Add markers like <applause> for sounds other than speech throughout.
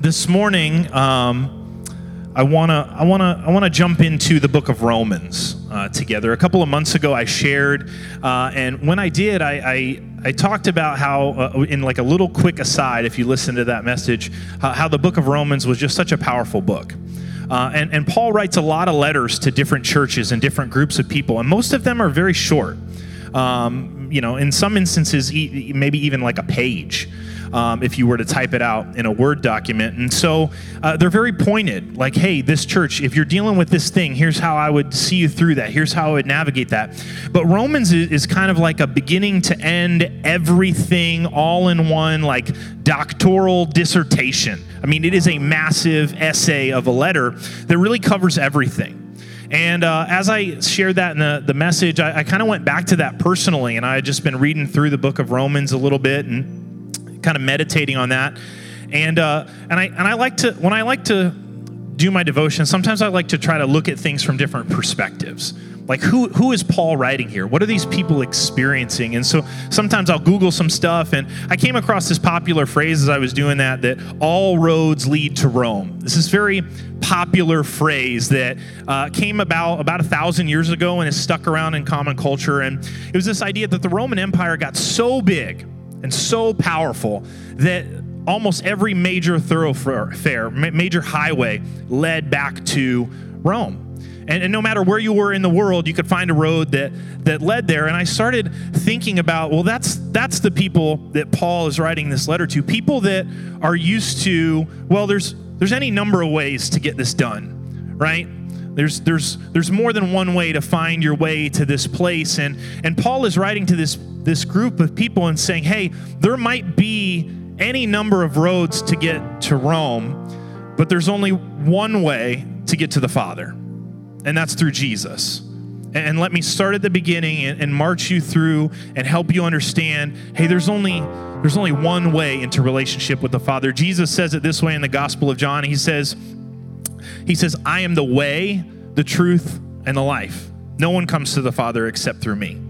this morning, um, I wanna, I wanna, I wanna jump into the book of Romans uh, together. A couple of months ago, I shared, uh, and when I did, I, I, I talked about how, uh, in like a little quick aside, if you listen to that message, how the book of Romans was just such a powerful book. Uh, and, and Paul writes a lot of letters to different churches and different groups of people, and most of them are very short. Um, you know, in some instances, maybe even like a page um, if you were to type it out in a Word document. And so uh, they're very pointed like, hey, this church, if you're dealing with this thing, here's how I would see you through that. Here's how I would navigate that. But Romans is, is kind of like a beginning to end, everything all in one, like doctoral dissertation. I mean, it is a massive essay of a letter that really covers everything. And uh, as I shared that in the, the message, I, I kind of went back to that personally, and I had just been reading through the book of Romans a little bit and kind of meditating on that. And uh, and I and I like to when I like to do my devotion, sometimes I like to try to look at things from different perspectives. Like who who is Paul writing here? What are these people experiencing? And so sometimes I'll Google some stuff, and I came across this popular phrase as I was doing that that all roads lead to Rome. This is very popular phrase that uh, came about about a thousand years ago and has stuck around in common culture. And it was this idea that the Roman Empire got so big and so powerful that almost every major thoroughfare, major highway led back to Rome. And, and, no matter where you were in the world, you could find a road that that led there. And I started thinking about, well, that's that's the people that Paul is writing this letter to. People that are used to, well, there's there's any number of ways to get this done, right? There's there's there's more than one way to find your way to this place. And and Paul is writing to this this group of people and saying, hey, there might be any number of roads to get to Rome, but there's only one way to get to the Father, and that's through Jesus. And let me start at the beginning and, march you through and help you understand hey, there's only there's only one way into relationship with the Father. Jesus says it this way in the Gospel of John. He says, He says, I am the way, the truth, and the life. No one comes to the Father except through me.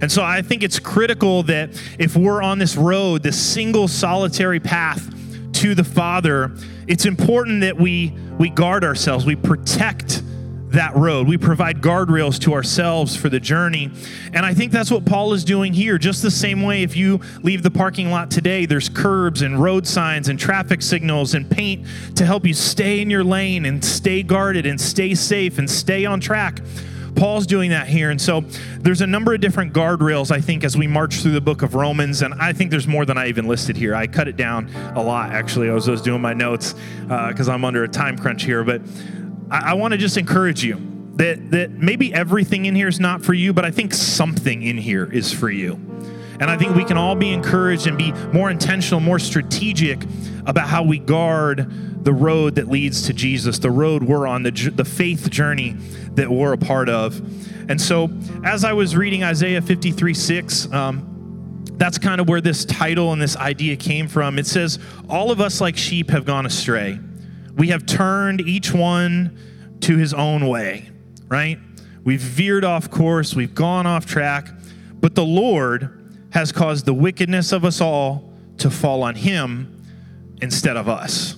And so I think it's critical that if we're on this road, this single solitary path to the Father, it's important that we we guard ourselves, we protect that road. We provide guardrails to ourselves for the journey. And I think that's what Paul is doing here. Just the same way, if you leave the parking lot today, there's curbs and road signs and traffic signals and paint to help you stay in your lane and stay guarded and stay safe and stay on track. Paul's doing that here. And so there's a number of different guardrails, I think, as we march through the book of Romans. And I think there's more than I even listed here. I cut it down a lot, actually. I was, I was doing my notes because uh, I'm under a time crunch here. But I, I want to just encourage you that, that maybe everything in here is not for you, but I think something in here is for you. And I think we can all be encouraged and be more intentional, more strategic about how we guard the road that leads to Jesus, the road we're on, the, the faith journey that we're a part of. And so, as I was reading Isaiah 53 6, um, that's kind of where this title and this idea came from. It says, All of us like sheep have gone astray. We have turned each one to his own way, right? We've veered off course, we've gone off track, but the Lord has caused the wickedness of us all to fall on him instead of us.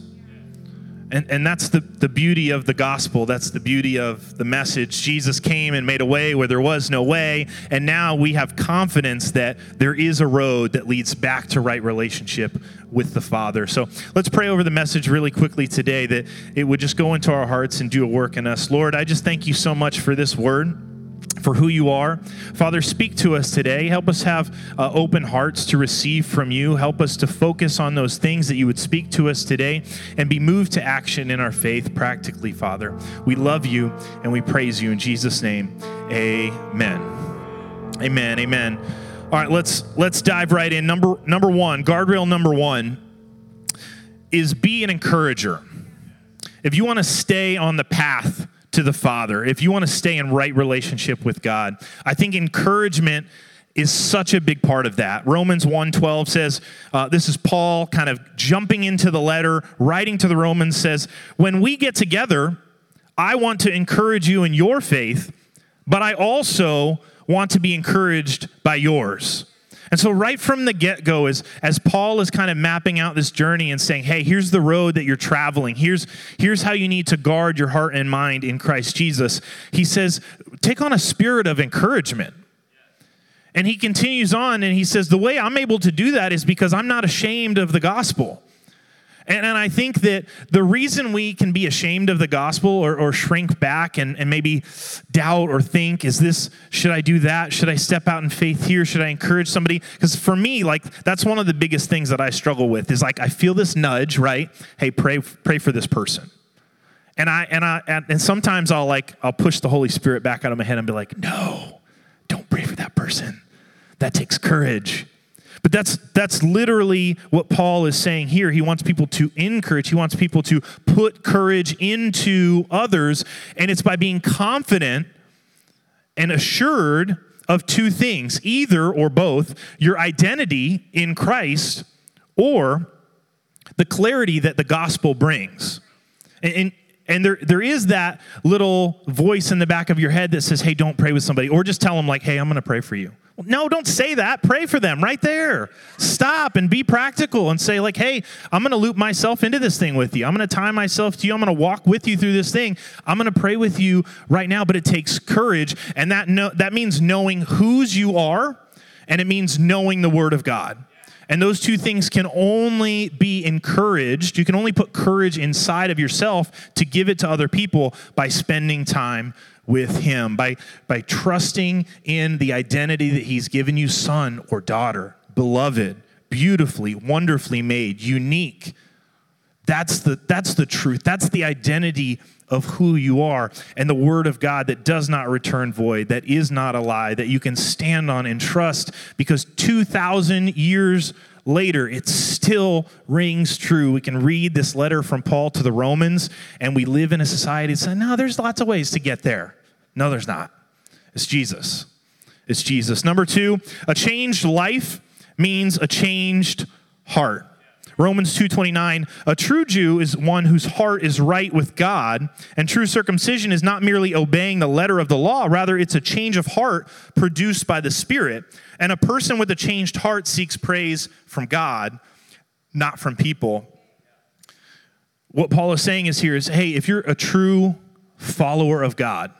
And, and that's the, the beauty of the gospel. That's the beauty of the message. Jesus came and made a way where there was no way. And now we have confidence that there is a road that leads back to right relationship with the Father. So let's pray over the message really quickly today that it would just go into our hearts and do a work in us. Lord, I just thank you so much for this word for who you are. Father, speak to us today. Help us have uh, open hearts to receive from you. Help us to focus on those things that you would speak to us today and be moved to action in our faith practically, Father. We love you and we praise you in Jesus' name. Amen. Amen. Amen. All right, let's let's dive right in. Number number 1, guardrail number 1 is be an encourager. If you want to stay on the path to the Father, if you want to stay in right relationship with God, I think encouragement is such a big part of that. Romans 1:12 says, uh, this is Paul kind of jumping into the letter, writing to the Romans says, "When we get together, I want to encourage you in your faith, but I also want to be encouraged by yours." And so, right from the get go, as, as Paul is kind of mapping out this journey and saying, hey, here's the road that you're traveling, here's, here's how you need to guard your heart and mind in Christ Jesus, he says, take on a spirit of encouragement. And he continues on and he says, the way I'm able to do that is because I'm not ashamed of the gospel. And, and I think that the reason we can be ashamed of the gospel or, or shrink back and, and maybe doubt or think, is this, should I do that? Should I step out in faith here? Should I encourage somebody? Because for me, like, that's one of the biggest things that I struggle with is like, I feel this nudge, right? Hey, pray, pray for this person. And I, and I, and sometimes I'll like, I'll push the Holy Spirit back out of my head and be like, no, don't pray for that person. That takes courage. But that's that's literally what Paul is saying here. He wants people to encourage, he wants people to put courage into others, and it's by being confident and assured of two things, either or both, your identity in Christ or the clarity that the gospel brings. And, and, and there, there is that little voice in the back of your head that says, hey, don't pray with somebody, or just tell them, like, hey, I'm going to pray for you. No, don't say that. Pray for them right there. Stop and be practical and say, like, hey, I'm going to loop myself into this thing with you. I'm going to tie myself to you. I'm going to walk with you through this thing. I'm going to pray with you right now. But it takes courage. And that, no, that means knowing whose you are, and it means knowing the Word of God. And those two things can only be encouraged. You can only put courage inside of yourself to give it to other people by spending time with Him, by, by trusting in the identity that He's given you, son or daughter, beloved, beautifully, wonderfully made, unique. That's the, that's the truth. That's the identity of who you are and the word of God that does not return void, that is not a lie, that you can stand on and trust because 2,000 years later, it still rings true. We can read this letter from Paul to the Romans, and we live in a society that says, no, there's lots of ways to get there. No, there's not. It's Jesus. It's Jesus. Number two, a changed life means a changed heart. Romans 2:29 A true Jew is one whose heart is right with God and true circumcision is not merely obeying the letter of the law rather it's a change of heart produced by the spirit and a person with a changed heart seeks praise from God not from people. What Paul is saying is here is hey if you're a true follower of God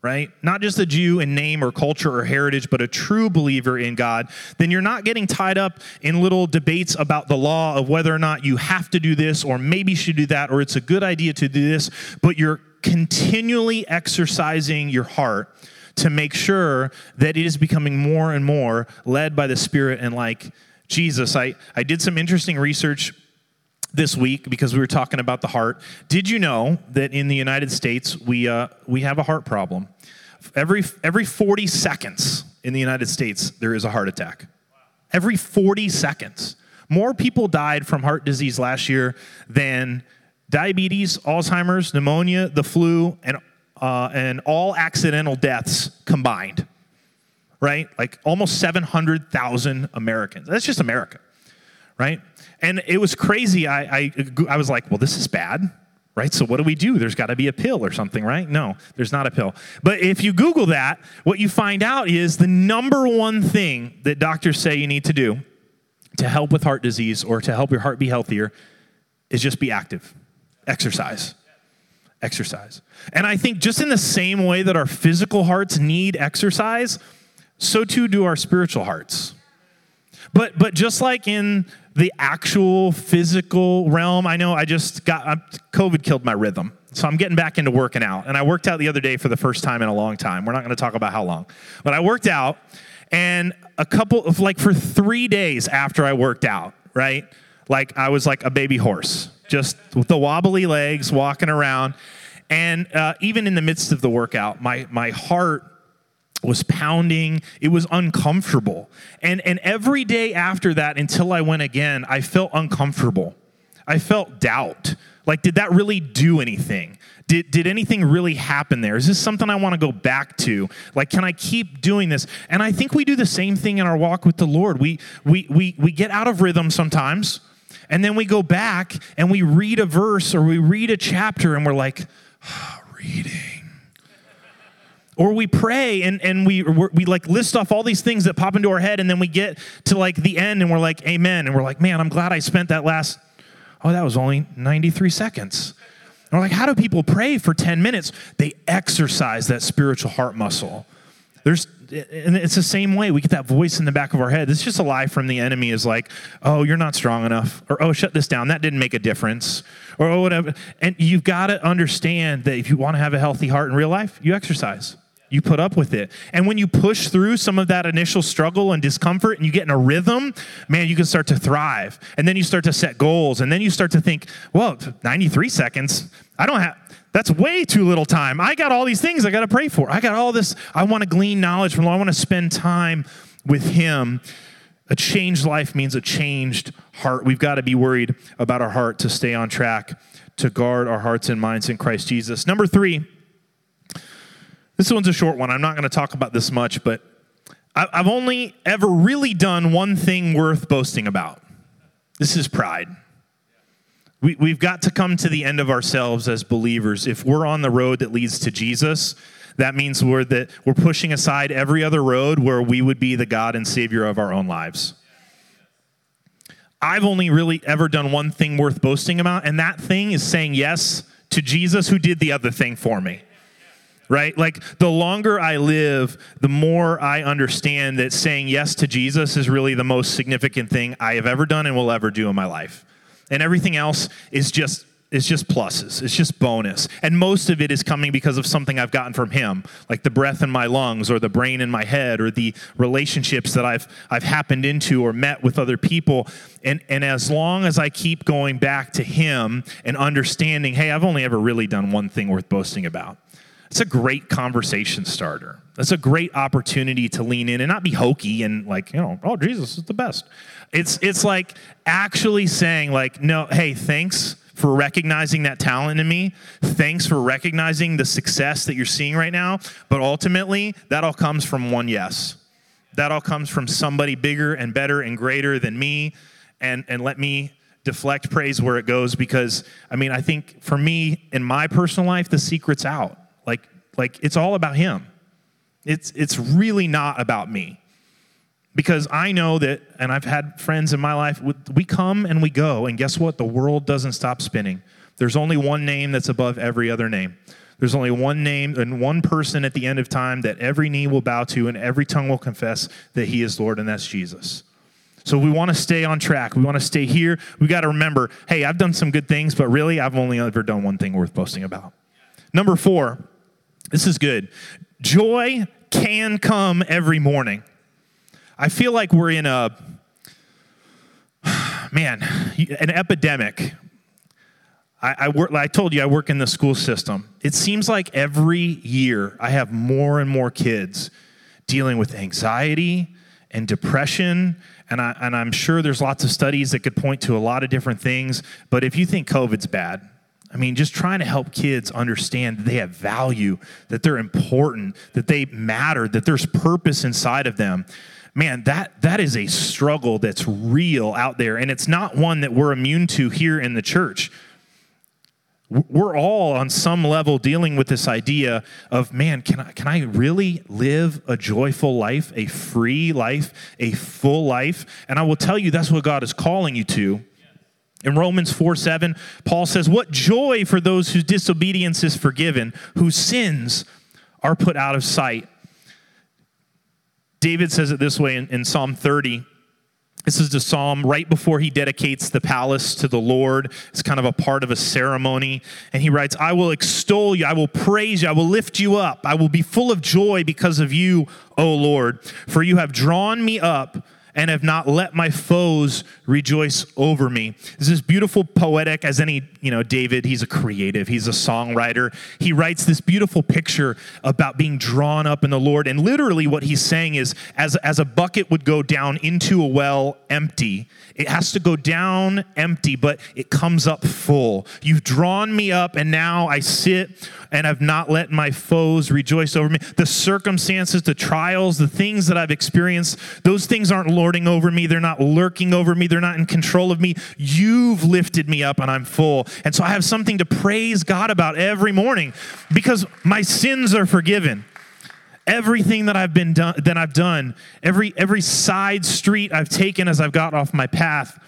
right? Not just a Jew in name or culture or heritage, but a true believer in God, then you're not getting tied up in little debates about the law of whether or not you have to do this or maybe should do that or it's a good idea to do this, but you're continually exercising your heart to make sure that it is becoming more and more led by the Spirit and like Jesus. I, I did some interesting research this week because we were talking about the heart. Did you know that in the United States we uh, we have a heart problem? Every every 40 seconds in the United States there is a heart attack. Every 40 seconds. More people died from heart disease last year than diabetes, Alzheimer's, pneumonia, the flu, and uh, and all accidental deaths combined. Right? Like almost 700,000 Americans. That's just America. Right? And it was crazy. I, I, I was like, well, this is bad, right? So what do we do? There's got to be a pill or something, right? No, there's not a pill. But if you Google that, what you find out is the number one thing that doctors say you need to do to help with heart disease or to help your heart be healthier is just be active, exercise. Exercise. And I think just in the same way that our physical hearts need exercise, so too do our spiritual hearts. But but just like in the actual physical realm. I know I just got I'm, COVID killed my rhythm. So I'm getting back into working out. And I worked out the other day for the first time in a long time. We're not going to talk about how long. But I worked out and a couple of like for 3 days after I worked out, right? Like I was like a baby horse, just with the wobbly legs walking around. And uh, even in the midst of the workout, my my heart was pounding. It was uncomfortable. And and every day after that until i went again i felt uncomfortable. I felt doubt. Like did that really do anything? Did, did anything really happen there? Is this something i want to go back to? Like can i keep doing this? And i think we do the same thing in our walk with the lord. We we we, we get out of rhythm sometimes and then we go back and we read a verse or we read a chapter and we're like oh, <sighs> reading or we pray and, and we, we like list off all these things that pop into our head and then we get to like the end and we're like amen. And we're like man i'm glad i spent that last oh that was only 93 seconds. And we're like how do people pray for 10 minutes? They exercise that spiritual heart muscle. There's and it's the same way. We get that voice in the back of our head. It's just a lie from the enemy is like oh you're not strong enough. Or oh shut this down. That didn't make a difference. Or oh whatever. And you've got to understand that if you want to have a healthy heart in real life you exercise you put up with it. And when you push through some of that initial struggle and discomfort and you get in a rhythm, man, you can start to thrive. And then you start to set goals. And then you start to think, well, 93 seconds, I don't have, that's way too little time. I got all these things I got to pray for. I got all this, I want to glean knowledge from, I want to spend time with Him. A changed life means a changed heart. We've got to be worried about our heart to stay on track, to guard our hearts and minds in Christ Jesus. Number three, this one's a short one. I'm not going to talk about this much, but I've only ever really done one thing worth boasting about. This is pride. We, we've got to come to the end of ourselves as believers. If we're on the road that leads to Jesus, that means we're, that we're pushing aside every other road where we would be the God and Savior of our own lives. I've only really ever done one thing worth boasting about, and that thing is saying yes to Jesus who did the other thing for me right? Like the longer I live, the more I understand that saying yes to Jesus is really the most significant thing I have ever done and will ever do in my life. And everything else is just is just pluses. It's just bonus. And most of it is coming because of something I've gotten from him, like the breath in my lungs or the brain in my head or the relationships that I've I've happened into or met with other people. And and as long as I keep going back to him and understanding, hey, I've only ever really done one thing worth boasting about it's a great conversation starter. That's a great opportunity to lean in and not be hokey and like, you know, oh, Jesus is the best. It's it's like actually saying like, no, hey, thanks for recognizing that talent in me. Thanks for recognizing the success that you're seeing right now, but ultimately, that all comes from one yes. That all comes from somebody bigger and better and greater than me and and let me deflect praise where it goes because I mean, I think for me in my personal life the secret's out like, like it's all about him. It's, it's really not about me. Because I know that, and I've had friends in my life, we come and we go, and guess what? The world doesn't stop spinning. There's only one name that's above every other name. There's only one name and one person at the end of time that every knee will bow to and every tongue will confess that he is Lord, and that's Jesus. So we want to stay on track. We want to stay here. We got to remember hey, I've done some good things, but really, I've only ever done one thing worth boasting about. Number four, this is good. Joy can come every morning. I feel like we're in a, <sighs> man, an epidemic. I, I, work, I told you I work in the school system. It seems like every year I have more and more kids dealing with anxiety and depression. And, I, and I'm sure there's lots of studies that could point to a lot of different things. But if you think COVID's bad, I mean, just trying to help kids understand that they have value, that they're important, that they matter, that there's purpose inside of them. Man, that, that is a struggle that's real out there, and it's not one that we're immune to here in the church. We're all on some level dealing with this idea of, man, can I, can I really live a joyful life, a free life, a full life? And I will tell you that's what God is calling you to. In Romans 4 7, Paul says, What joy for those whose disobedience is forgiven, whose sins are put out of sight. David says it this way in, in Psalm 30. This is the psalm right before he dedicates the palace to the Lord. It's kind of a part of a ceremony. And he writes, I will extol you, I will praise you, I will lift you up, I will be full of joy because of you, O Lord, for you have drawn me up and have not let my foes rejoice over me. This is beautiful poetic as any, you know, David, he's a creative, he's a songwriter. He writes this beautiful picture about being drawn up in the Lord. And literally what he's saying is as, as a bucket would go down into a well empty, it has to go down empty, but it comes up full. You've drawn me up, and now I sit and I've not let my foes rejoice over me. The circumstances, the trials, the things that I've experienced, those things aren't lording over me. They're not lurking over me. They're not in control of me. You've lifted me up and I'm full. And so I have something to praise God about every morning because my sins are forgiven. everything that I've been done that I've done, every every side street I've taken as I've got off my path,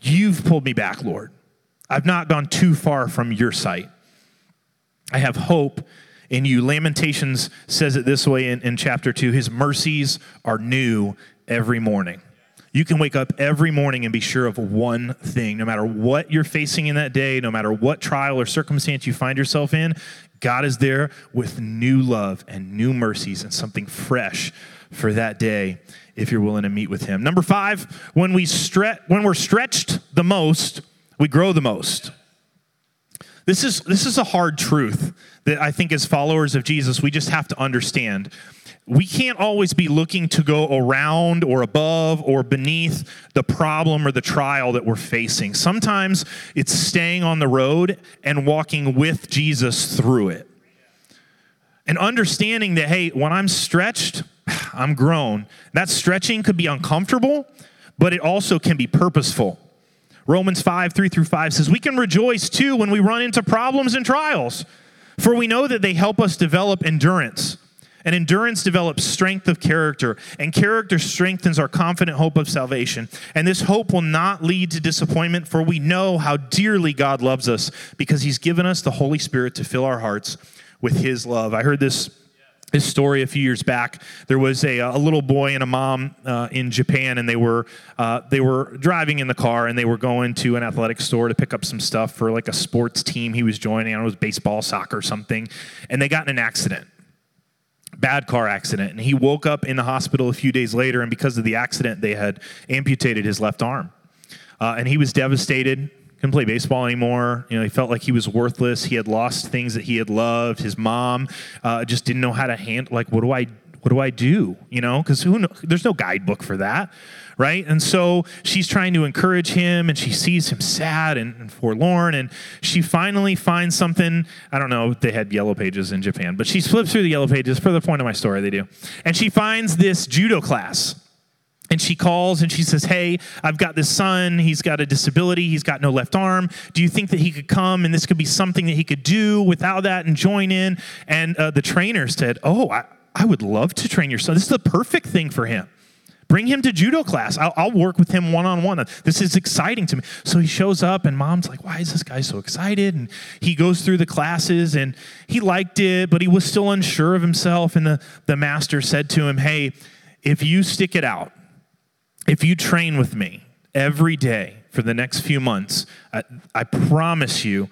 you've pulled me back, Lord. I've not gone too far from your sight. I have hope in you. Lamentations says it this way in, in chapter 2 His mercies are new every morning. You can wake up every morning and be sure of one thing. No matter what you're facing in that day, no matter what trial or circumstance you find yourself in, God is there with new love and new mercies and something fresh for that day if you're willing to meet with him. Number 5, when we stre- when we're stretched the most, we grow the most. This is this is a hard truth that I think as followers of Jesus we just have to understand we can't always be looking to go around or above or beneath the problem or the trial that we're facing. Sometimes it's staying on the road and walking with Jesus through it. And understanding that, hey, when I'm stretched, <sighs> I'm grown. That stretching could be uncomfortable, but it also can be purposeful. Romans 5, 3 through 5 says, We can rejoice too when we run into problems and trials, for we know that they help us develop endurance. And endurance develops strength of character, and character strengthens our confident hope of salvation. And this hope will not lead to disappointment, for we know how dearly God loves us because He's given us the Holy Spirit to fill our hearts with His love. I heard this. This story a few years back, there was a, a little boy and a mom uh, in Japan, and they were uh, they were driving in the car, and they were going to an athletic store to pick up some stuff for like a sports team he was joining. I don't know, it was baseball, soccer, something, and they got in an accident bad car accident. And he woke up in the hospital a few days later, and because of the accident, they had amputated his left arm. Uh, and he was devastated. Couldn't play baseball anymore. You know, he felt like he was worthless. He had lost things that he had loved. His mom uh, just didn't know how to handle. Like, what do I? What do I do? You know, because who? Know, there's no guidebook for that right? And so she's trying to encourage him and she sees him sad and, and, forlorn. And she finally finds something. I don't know, they had yellow pages in Japan, but she flips through the yellow pages for the point of my story, they do. And she finds this judo class. And she calls and she says, Hey, I've got this son. He's got a disability. He's got no left arm. Do you think that he could come and this could be something that he could do without that and join in? And uh, the trainer said, Oh, I, I would love to train your son. This is the perfect thing for him. Bring him to judo class. I'll, I'll work with him one on one. This is exciting to me. So he shows up, and mom's like, Why is this guy so excited? And he goes through the classes, and he liked it, but he was still unsure of himself. And the, the master said to him, Hey, if you stick it out, if you train with me every day for the next few months, I, I promise you,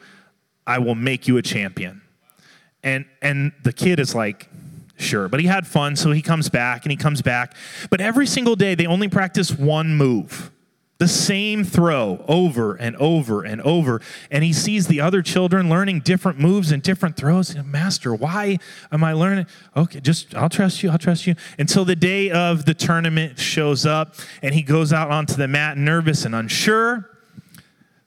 I will make you a champion. And, and the kid is like, Sure. But he had fun, so he comes back and he comes back. But every single day, they only practice one move the same throw over and over and over. And he sees the other children learning different moves and different throws. Master, why am I learning? Okay, just I'll trust you, I'll trust you. Until the day of the tournament shows up and he goes out onto the mat nervous and unsure.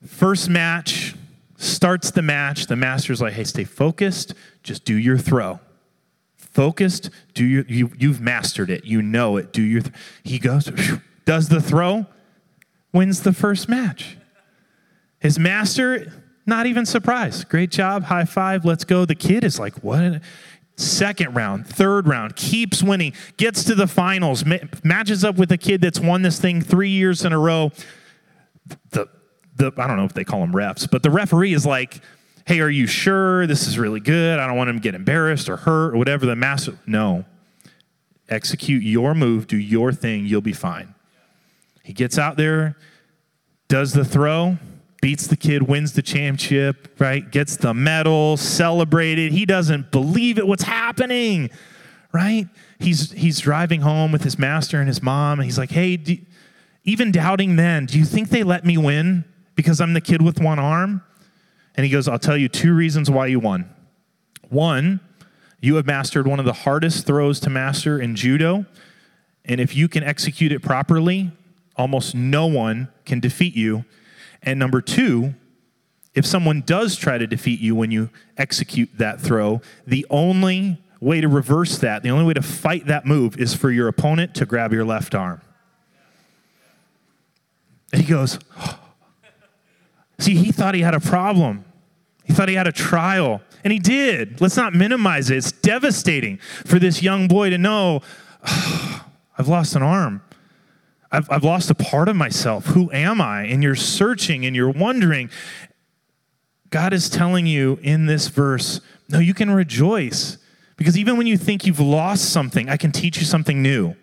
First match, starts the match. The master's like, hey, stay focused, just do your throw focused do your, you you've mastered it you know it do your th- he goes does the throw wins the first match his master not even surprised great job high five let's go the kid is like what second round third round keeps winning gets to the finals ma- matches up with a kid that's won this thing three years in a row the, the i don't know if they call them refs but the referee is like hey, are you sure this is really good? I don't want him to get embarrassed or hurt or whatever. The master, no. Execute your move, do your thing, you'll be fine. He gets out there, does the throw, beats the kid, wins the championship, right? Gets the medal, celebrated. He doesn't believe it, what's happening, right? He's, he's driving home with his master and his mom, and he's like, hey, do, even doubting then, do you think they let me win because I'm the kid with one arm? And he goes, I'll tell you two reasons why you won. One, you have mastered one of the hardest throws to master in judo. And if you can execute it properly, almost no one can defeat you. And number two, if someone does try to defeat you when you execute that throw, the only way to reverse that, the only way to fight that move is for your opponent to grab your left arm. And he goes, oh, <gasps> See, he thought he had a problem. He thought he had a trial, and he did. Let's not minimize it. It's devastating for this young boy to know oh, <sighs> I've lost an arm. I've, I've lost a part of myself. Who am I? And you're searching and you're wondering. God is telling you in this verse, no, you can rejoice. Because even when you think you've lost something, I can teach you something new.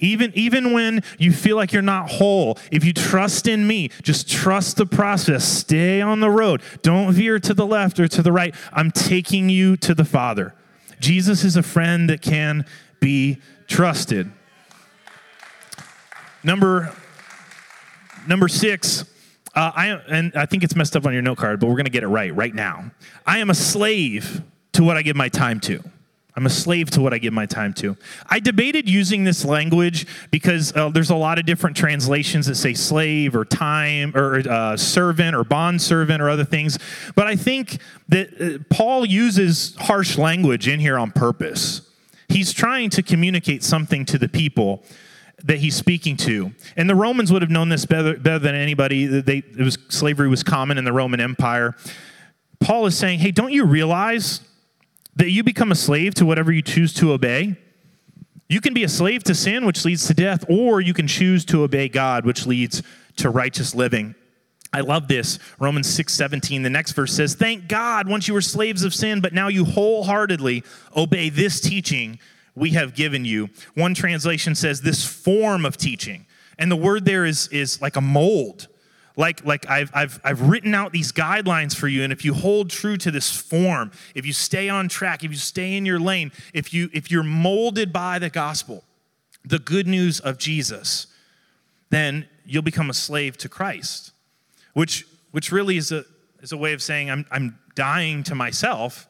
Even, even when you feel like you're not whole, if you trust in me, just trust the process. Stay on the road. Don't veer to the left or to the right. I'm taking you to the Father. Jesus is a friend that can be trusted. Number, number six, uh, I, and I think it's messed up on your note card, but we're going to get it right right now. I am a slave to what I give my time to. I'm a slave to what I give my time to. I debated using this language because uh, there's a lot of different translations that say slave or time or uh, servant or bond servant or other things. But I think that uh, Paul uses harsh language in here on purpose. He's trying to communicate something to the people that he's speaking to. And the Romans would have known this better, better than anybody. They, it was, slavery was common in the Roman Empire. Paul is saying, hey, don't you realize that you become a slave to whatever you choose to obey. You can be a slave to sin, which leads to death, or you can choose to obey God, which leads to righteous living. I love this. Romans 6 17, the next verse says, Thank God, once you were slaves of sin, but now you wholeheartedly obey this teaching we have given you. One translation says, This form of teaching. And the word there is, is like a mold like like I've, I've i've written out these guidelines for you and if you hold true to this form if you stay on track if you stay in your lane if you if you're molded by the gospel the good news of jesus then you'll become a slave to christ which which really is a is a way of saying i'm i'm dying to myself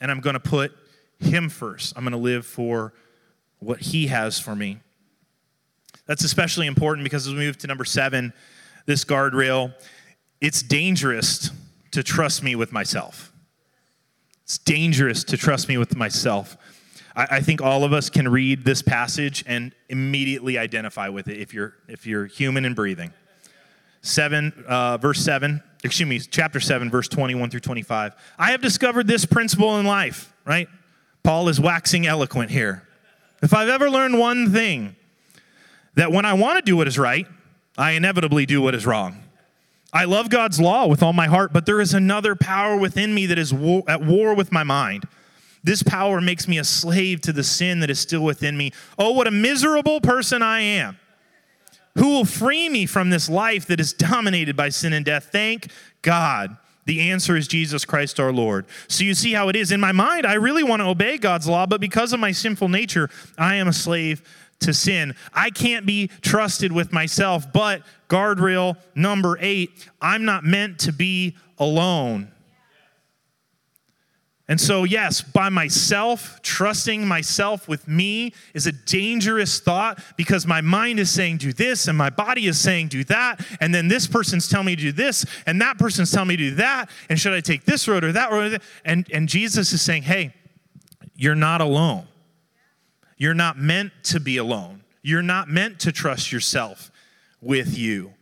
and i'm going to put him first i'm going to live for what he has for me that's especially important because as we move to number seven this guardrail, it's dangerous to trust me with myself. It's dangerous to trust me with myself. I, I, think all of us can read this passage and immediately identify with it if you're if you're human and breathing. Seven, uh, verse seven, excuse me, chapter seven, verse twenty-one through twenty-five. I have discovered this principle in life. Right, Paul is waxing eloquent here. If I've ever learned one thing, that when I want to do what is right, I inevitably do what is wrong. I love God's law with all my heart, but there is another power within me that is war, at war with my mind. This power makes me a slave to the sin that is still within me. Oh, what a miserable person I am. Who will free me from this life that is dominated by sin and death? Thank God. The answer is Jesus Christ our Lord. So you see how it is. In my mind, I really want to obey God's law, but because of my sinful nature, I am a slave to sin. I can't be trusted with myself, but guardrail number eight, I'm not meant to be alone. And so, yes, by myself, trusting myself with me is a dangerous thought because my mind is saying, do this, and my body is saying, do that. And then this person's telling me to do this, and that person's telling me to do that. And should I take this road or that road? And, and Jesus is saying, hey, you're not alone. You're not meant to be alone. You're not meant to trust yourself with you.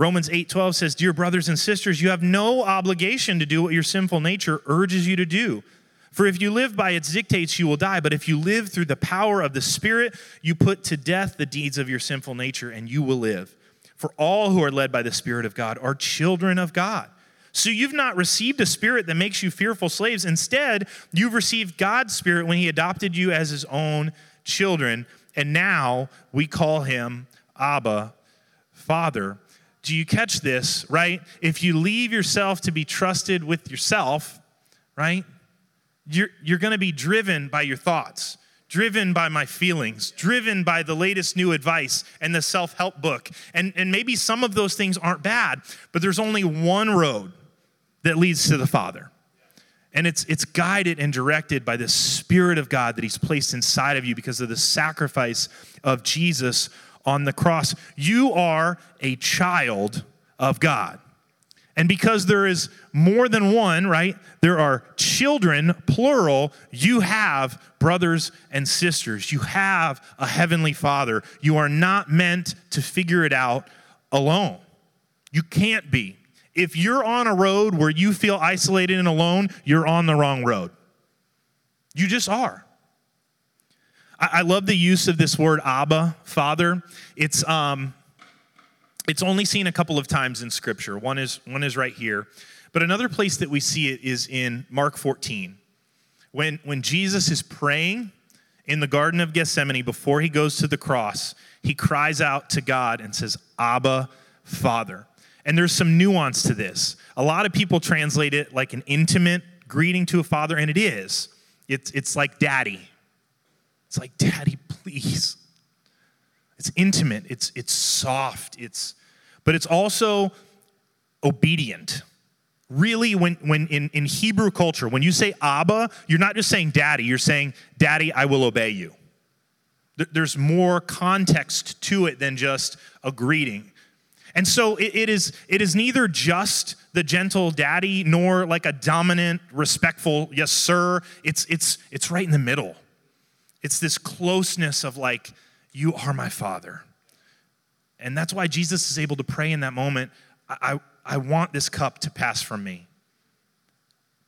Romans 8:12 says, "Dear brothers and sisters, you have no obligation to do what your sinful nature urges you to do. For if you live by its dictates, you will die, but if you live through the power of the Spirit, you put to death the deeds of your sinful nature and you will live. For all who are led by the Spirit of God are children of God." So you've not received a spirit that makes you fearful slaves. Instead, you've received God's spirit when he adopted you as his own children. And now we call him Abba, Father. Do you catch this, right? If you leave yourself to be trusted with yourself, right? You're, you're going to be driven by your thoughts, driven by my feelings, driven by the latest new advice and the self help book. And, and maybe some of those things aren't bad, but there's only one road that leads to the Father. And it's, it's guided and directed by the Spirit of God that He's placed inside of you because of the sacrifice of Jesus on the cross. You are a child of God. And because there is more than one, right? There are children, plural. You have brothers and sisters. You have a heavenly father. You are not meant to figure it out alone. You can't be. If you're on a road where you feel isolated and alone, you're on the wrong road. You just are. I, I love the use of this word Abba, Father. It's um, it's only seen a couple of times in Scripture. One is one is right here, but another place that we see it is in Mark 14, when when Jesus is praying in the Garden of Gethsemane before he goes to the cross. He cries out to God and says, "Abba, Father." And there's some nuance to this. A lot of people translate it like an intimate greeting to a father, and it is. It's, it's like daddy. It's like, daddy, please. It's intimate, it's, it's soft, it's, but it's also obedient. Really, when, when in, in Hebrew culture, when you say Abba, you're not just saying daddy, you're saying, Daddy, I will obey you. There's more context to it than just a greeting. And so it, it, is, it is neither just the gentle daddy nor like a dominant, respectful, yes, sir. It's, it's, it's right in the middle. It's this closeness of like, you are my father. And that's why Jesus is able to pray in that moment I, I, I want this cup to pass from me,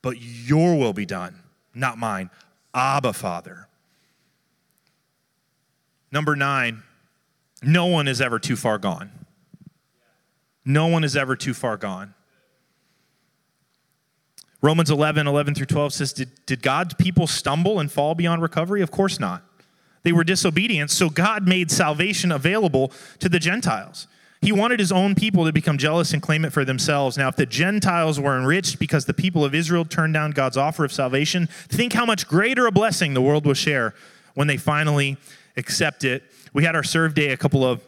but your will be done, not mine. Abba, Father. Number nine, no one is ever too far gone. No one is ever too far gone. Romans 11, 11 through 12 says, Did, did God's people stumble and fall beyond recovery? Of course not. They were disobedient, so God made salvation available to the Gentiles. He wanted his own people to become jealous and claim it for themselves. Now, if the Gentiles were enriched because the people of Israel turned down God's offer of salvation, think how much greater a blessing the world will share when they finally accept it. We had our serve day a couple of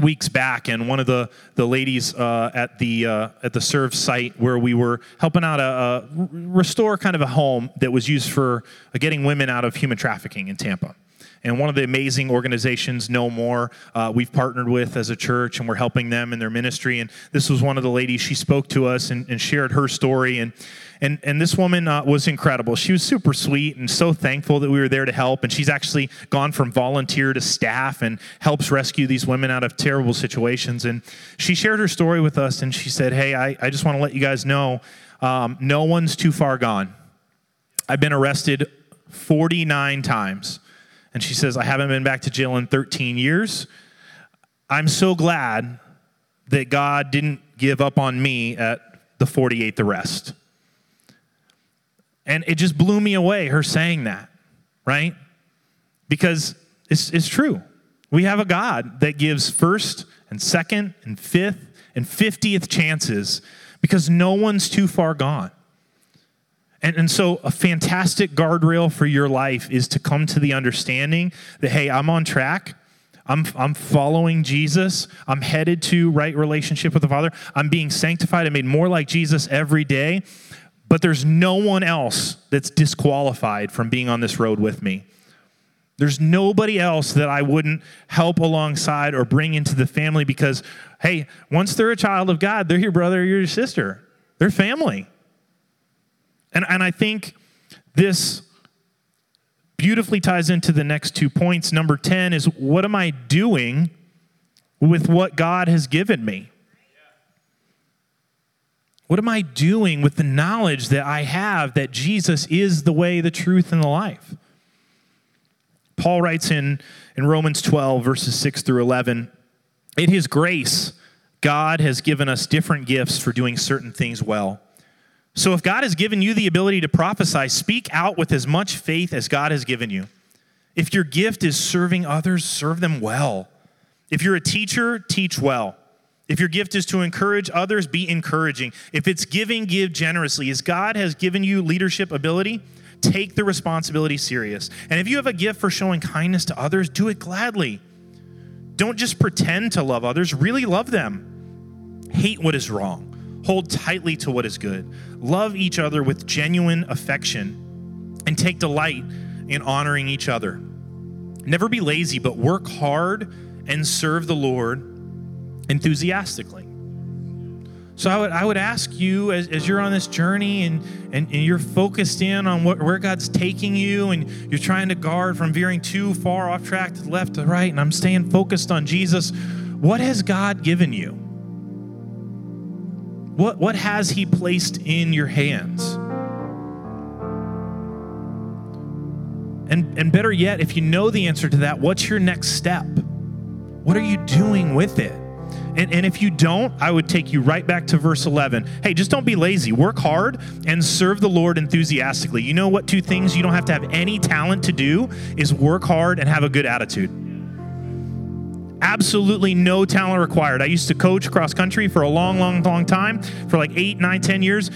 weeks back, and one of the the ladies uh, at the uh, at the serve site where we were helping out a, a, restore kind of a home that was used for getting women out of human trafficking in Tampa. And one of the amazing organizations, No More, uh, we've partnered with as a church, and we're helping them in their ministry. And this was one of the ladies. She spoke to us and, and shared her story, and and, and this woman uh, was incredible. She was super sweet and so thankful that we were there to help. And she's actually gone from volunteer to staff and helps rescue these women out of terrible situations. And she shared her story with us and she said, Hey, I, I just want to let you guys know um, no one's too far gone. I've been arrested 49 times. And she says, I haven't been back to jail in 13 years. I'm so glad that God didn't give up on me at the 48th arrest. And it just blew me away, her saying that, right? Because it's, it's true. We have a God that gives first and second and fifth and 50th chances because no one's too far gone. And, and so, a fantastic guardrail for your life is to come to the understanding that, hey, I'm on track. I'm, I'm following Jesus. I'm headed to right relationship with the Father. I'm being sanctified and made more like Jesus every day but there's no one else that's disqualified from being on this road with me. There's nobody else that I wouldn't help alongside or bring into the family because, hey, once they're a child of God, they're your brother or your sister. They're family. And, and I think this beautifully ties into the next two points. Number 10 is what am I doing with what God has given me? What am I doing with the knowledge that I have that Jesus is the way, the truth, and the life? Paul writes in, in Romans 12, verses 6 through 11 In his grace, God has given us different gifts for doing certain things well. So if God has given you the ability to prophesy, speak out with as much faith as God has given you. If your gift is serving others, serve them well. If you're a teacher, teach well. If your gift is to encourage others, be encouraging. If it's giving, give generously. As God has given you leadership ability, take the responsibility serious. And if you have a gift for showing kindness to others, do it gladly. Don't just pretend to love others, really love them. Hate what is wrong, hold tightly to what is good. Love each other with genuine affection, and take delight in honoring each other. Never be lazy, but work hard and serve the Lord enthusiastically. So I would, I would ask you as, as you're on this journey and, and, and you're focused in on what, where God's taking you and you're trying to guard from veering too far off track to the left to the right, and I'm staying focused on Jesus, what has God given you? What, what has He placed in your hands? And, and better yet, if you know the answer to that, what's your next step? What are you doing with it? And, and if you don't, I would take you right back to verse 11. Hey, just don't be lazy. Work hard and serve the Lord enthusiastically. You know what two things you don't have to have any talent to do is work hard and have a good attitude. Absolutely no talent required. I used to coach cross country for a long, long, long time, for like eight, nine, ten years.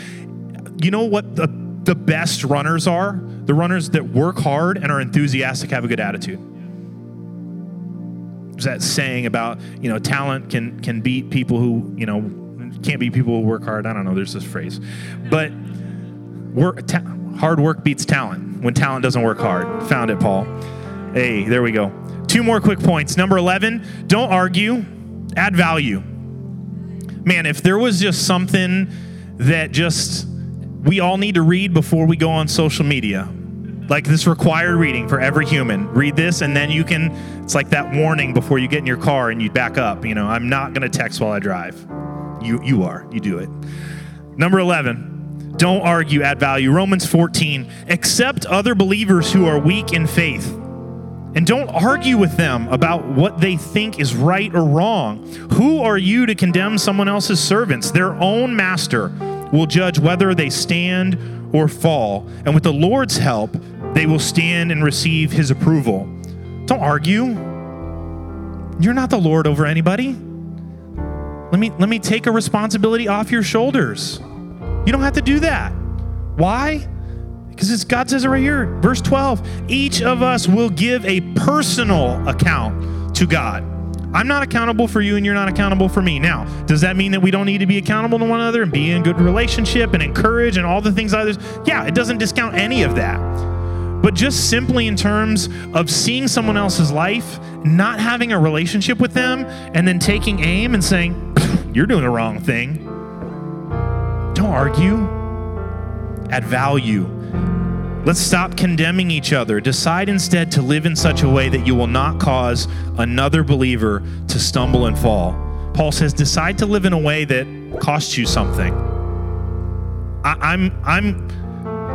You know what the, the best runners are? The runners that work hard and are enthusiastic, have a good attitude there's that saying about you know talent can can beat people who you know can't beat people who work hard. I don't know. There's this phrase, but work ta- hard work beats talent when talent doesn't work hard. Found it, Paul. Hey, there we go. Two more quick points. Number eleven: don't argue, add value. Man, if there was just something that just we all need to read before we go on social media like this required reading for every human. Read this, and then you can. It's like that warning before you get in your car and you back up. You know, I'm not going to text while I drive. You you are. You do it. Number eleven. Don't argue, add value. Romans 14. Accept other believers who are weak in faith. And don't argue with them about what they think is right or wrong. Who are you to condemn someone else's servants? Their own master will judge whether they stand or fall. And with the Lord's help, they will stand and receive his approval. Don't argue. You're not the Lord over anybody. Let me, let me take a responsibility off your shoulders. You don't have to do that. Why? Because it's, God says it right here, verse 12. Each of us will give a personal account to God. I'm not accountable for you and you're not accountable for me. Now, does that mean that we don't need to be accountable to one another and be in good relationship and encourage and all the things others? Yeah, it doesn't discount any of that but just simply in terms of seeing someone else's life, not having a relationship with them, and then taking aim and saying, You're doing the wrong thing. Don't argue, add value. Let's stop condemning each other. Decide instead to live in such a way that you will not cause another believer to stumble and fall. Paul says, decide to live in a way that costs you something. I, am I'm, I'm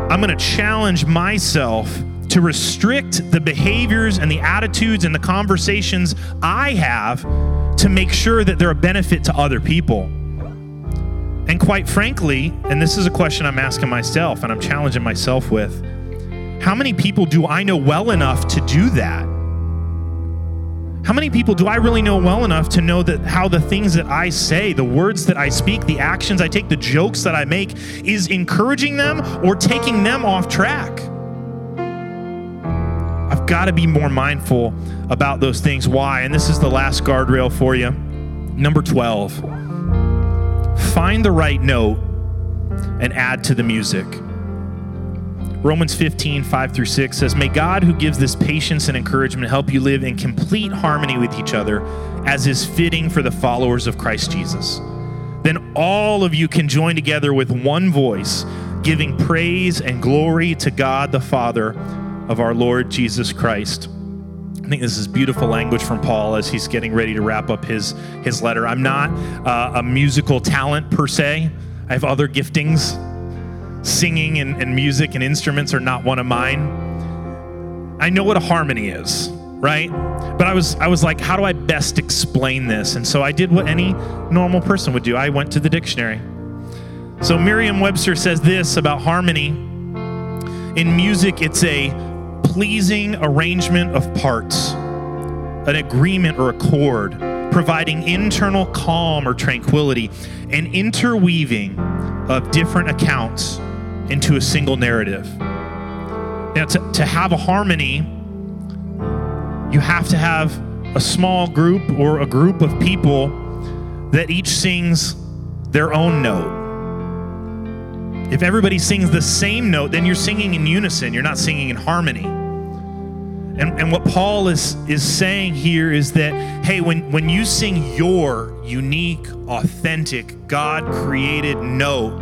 I'm going to challenge myself to restrict the behaviors and the attitudes and the conversations I have to make sure that they're a benefit to other people. And quite frankly, and this is a question I'm asking myself and I'm challenging myself with how many people do I know well enough to do that? How many people do I really know well enough to know that how the things that I say, the words that I speak, the actions I take, the jokes that I make is encouraging them or taking them off track? I've got to be more mindful about those things. Why? And this is the last guardrail for you. Number 12. Find the right note and add to the music. Romans 15, 5 through 6 says, May God, who gives this patience and encouragement, help you live in complete harmony with each other, as is fitting for the followers of Christ Jesus. Then all of you can join together with one voice, giving praise and glory to God the Father of our Lord Jesus Christ. I think this is beautiful language from Paul as he's getting ready to wrap up his, his letter. I'm not uh, a musical talent per se, I have other giftings singing and, and music and instruments are not one of mine. I know what a harmony is, right? But I was I was like, how do I best explain this? And so I did what any normal person would do. I went to the dictionary. So Merriam-Webster says this about harmony. In music, it's a pleasing arrangement of parts, an agreement or accord, providing internal calm or tranquility, an interweaving of different accounts into a single narrative. Now, to, to have a harmony, you have to have a small group or a group of people that each sings their own note. If everybody sings the same note, then you're singing in unison, you're not singing in harmony. And, and what Paul is, is saying here is that, hey, when, when you sing your unique, authentic, God created note,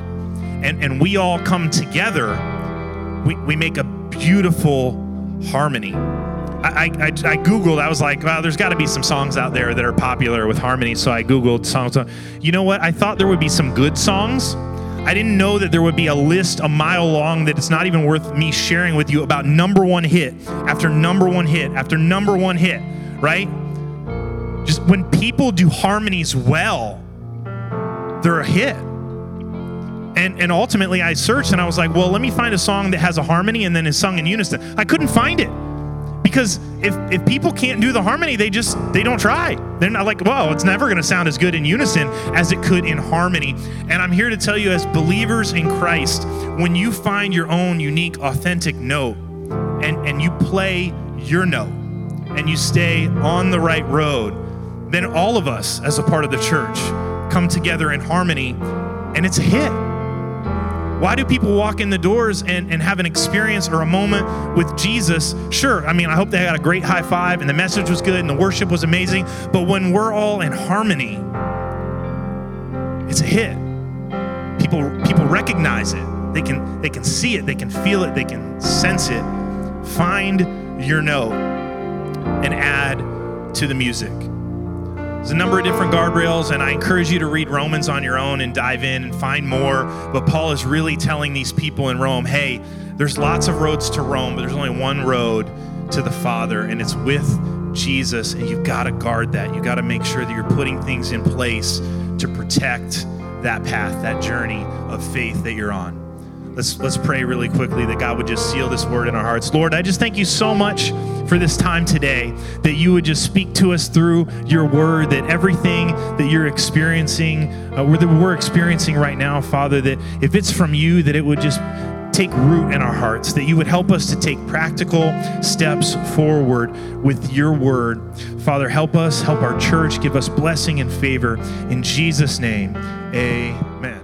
and, and we all come together, we, we make a beautiful harmony. I, I, I, Googled, I was like, well, there's got to be some songs out there that are popular with harmony. So I Googled songs. You know what? I thought there would be some good songs. I didn't know that there would be a list a mile long that it's not even worth me sharing with you about number one hit after number one hit after number one hit, right? Just when people do harmonies well, they're a hit. And, and ultimately, I searched and I was like, well, let me find a song that has a harmony and then is sung in unison. I couldn't find it. Because if, if people can't do the harmony they just they don't try. They're not like well it's never going to sound as good in unison as it could in harmony. And i'm here to tell you as believers in christ when you find your own unique authentic note and, and you play your note and you stay on the right road then all of us as a part of the church come together in harmony and it's a hit why do people walk in the doors and, and have an experience or a moment with Jesus? Sure, I mean, I hope they got a great high five and the message was good and the worship was amazing, but when we're all in harmony, it's a hit. People people recognize it. They can they can see it, they can feel it, they can sense it. Find your note and add to the music. There's a number of different guardrails, and I encourage you to read Romans on your own and dive in and find more. But Paul is really telling these people in Rome hey, there's lots of roads to Rome, but there's only one road to the Father, and it's with Jesus. And you've got to guard that. You've got to make sure that you're putting things in place to protect that path, that journey of faith that you're on. Let's, let's pray really quickly that God would just seal this word in our hearts. Lord, I just thank you so much for this time today, that you would just speak to us through your word, that everything that you're experiencing, uh, that we're experiencing right now, Father, that if it's from you, that it would just take root in our hearts, that you would help us to take practical steps forward with your word. Father, help us, help our church, give us blessing and favor. In Jesus' name, amen.